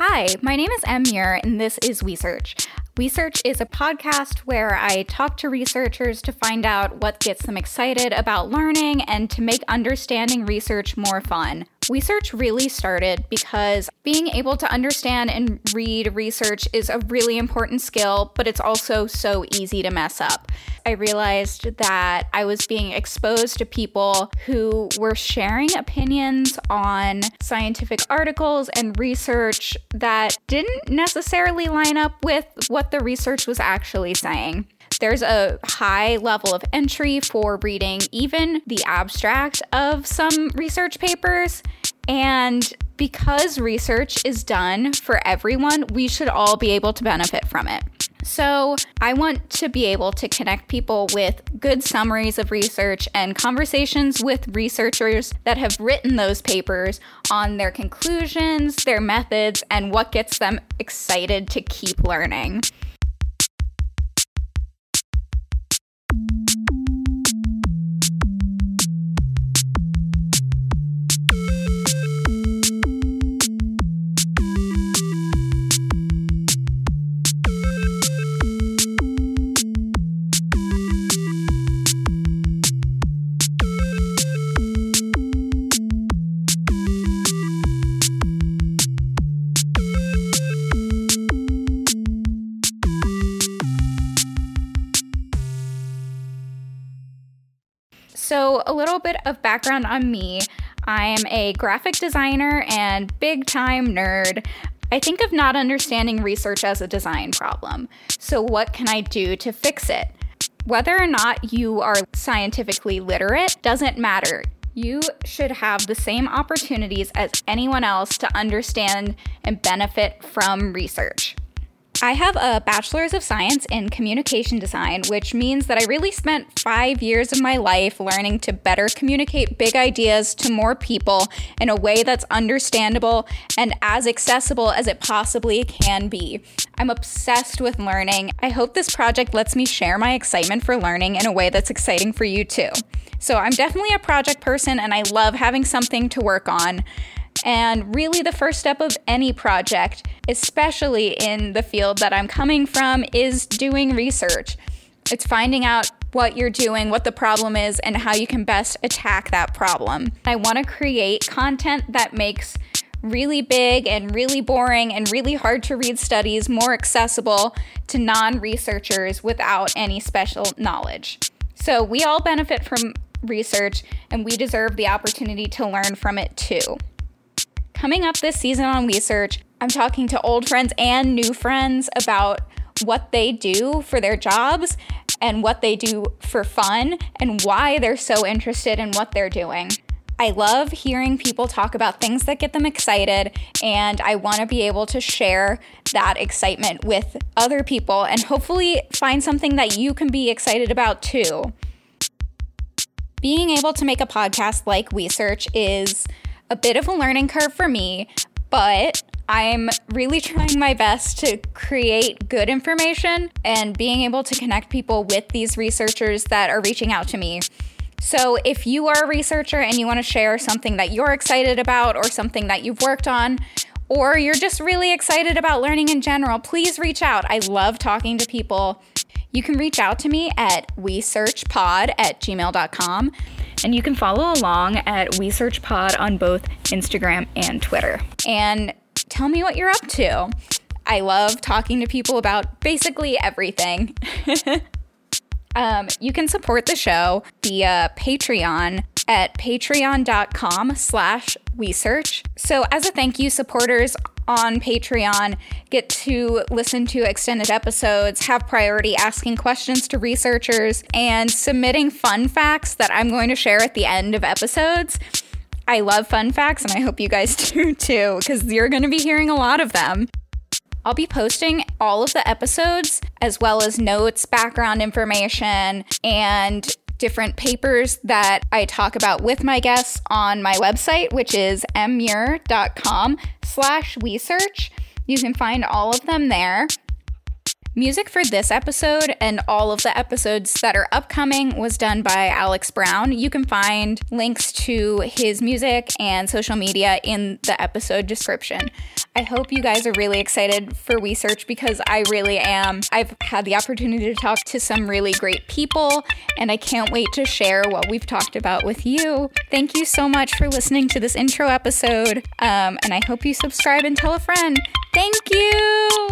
Hi, my name is Em Muir, and this is WeSearch. WeSearch is a podcast where I talk to researchers to find out what gets them excited about learning and to make understanding research more fun. WeSearch really started because being able to understand and read research is a really important skill, but it's also so easy to mess up. I realized that I was being exposed to people who were sharing opinions on scientific articles and research that didn't necessarily line up with what the research was actually saying. There's a high level of entry for reading even the abstract of some research papers. And because research is done for everyone, we should all be able to benefit from it. So, I want to be able to connect people with good summaries of research and conversations with researchers that have written those papers on their conclusions, their methods, and what gets them excited to keep learning. So, a little bit of background on me I am a graphic designer and big time nerd. I think of not understanding research as a design problem. So, what can I do to fix it? Whether or not you are scientifically literate doesn't matter. You should have the same opportunities as anyone else to understand and benefit from research. I have a bachelor's of science in communication design, which means that I really spent five years of my life learning to better communicate big ideas to more people in a way that's understandable and as accessible as it possibly can be. I'm obsessed with learning. I hope this project lets me share my excitement for learning in a way that's exciting for you too. So, I'm definitely a project person and I love having something to work on. And really, the first step of any project, especially in the field that I'm coming from, is doing research. It's finding out what you're doing, what the problem is, and how you can best attack that problem. I want to create content that makes really big and really boring and really hard to read studies more accessible to non researchers without any special knowledge. So, we all benefit from research and we deserve the opportunity to learn from it too. Coming up this season on WeSearch, I'm talking to old friends and new friends about what they do for their jobs and what they do for fun and why they're so interested in what they're doing. I love hearing people talk about things that get them excited, and I want to be able to share that excitement with other people and hopefully find something that you can be excited about too. Being able to make a podcast like WeSearch is a bit of a learning curve for me, but I'm really trying my best to create good information and being able to connect people with these researchers that are reaching out to me. So, if you are a researcher and you want to share something that you're excited about or something that you've worked on, or you're just really excited about learning in general, please reach out. I love talking to people. You can reach out to me at wesearchpod at gmail.com. And you can follow along at WeSearchPod on both Instagram and Twitter. And tell me what you're up to. I love talking to people about basically everything. um, you can support the show via Patreon at patreon.com slash wesearch. So as a thank you, supporters on Patreon get to listen to extended episodes, have priority asking questions to researchers, and submitting fun facts that I'm going to share at the end of episodes. I love fun facts, and I hope you guys do too, because you're going to be hearing a lot of them. I'll be posting all of the episodes as well as notes, background information, and different papers that I talk about with my guests on my website, which is mmuir.com slash wesearch. You can find all of them there. Music for this episode and all of the episodes that are upcoming was done by Alex Brown. You can find links to his music and social media in the episode description. I hope you guys are really excited for We Search because I really am. I've had the opportunity to talk to some really great people, and I can't wait to share what we've talked about with you. Thank you so much for listening to this intro episode, um, and I hope you subscribe and tell a friend. Thank you.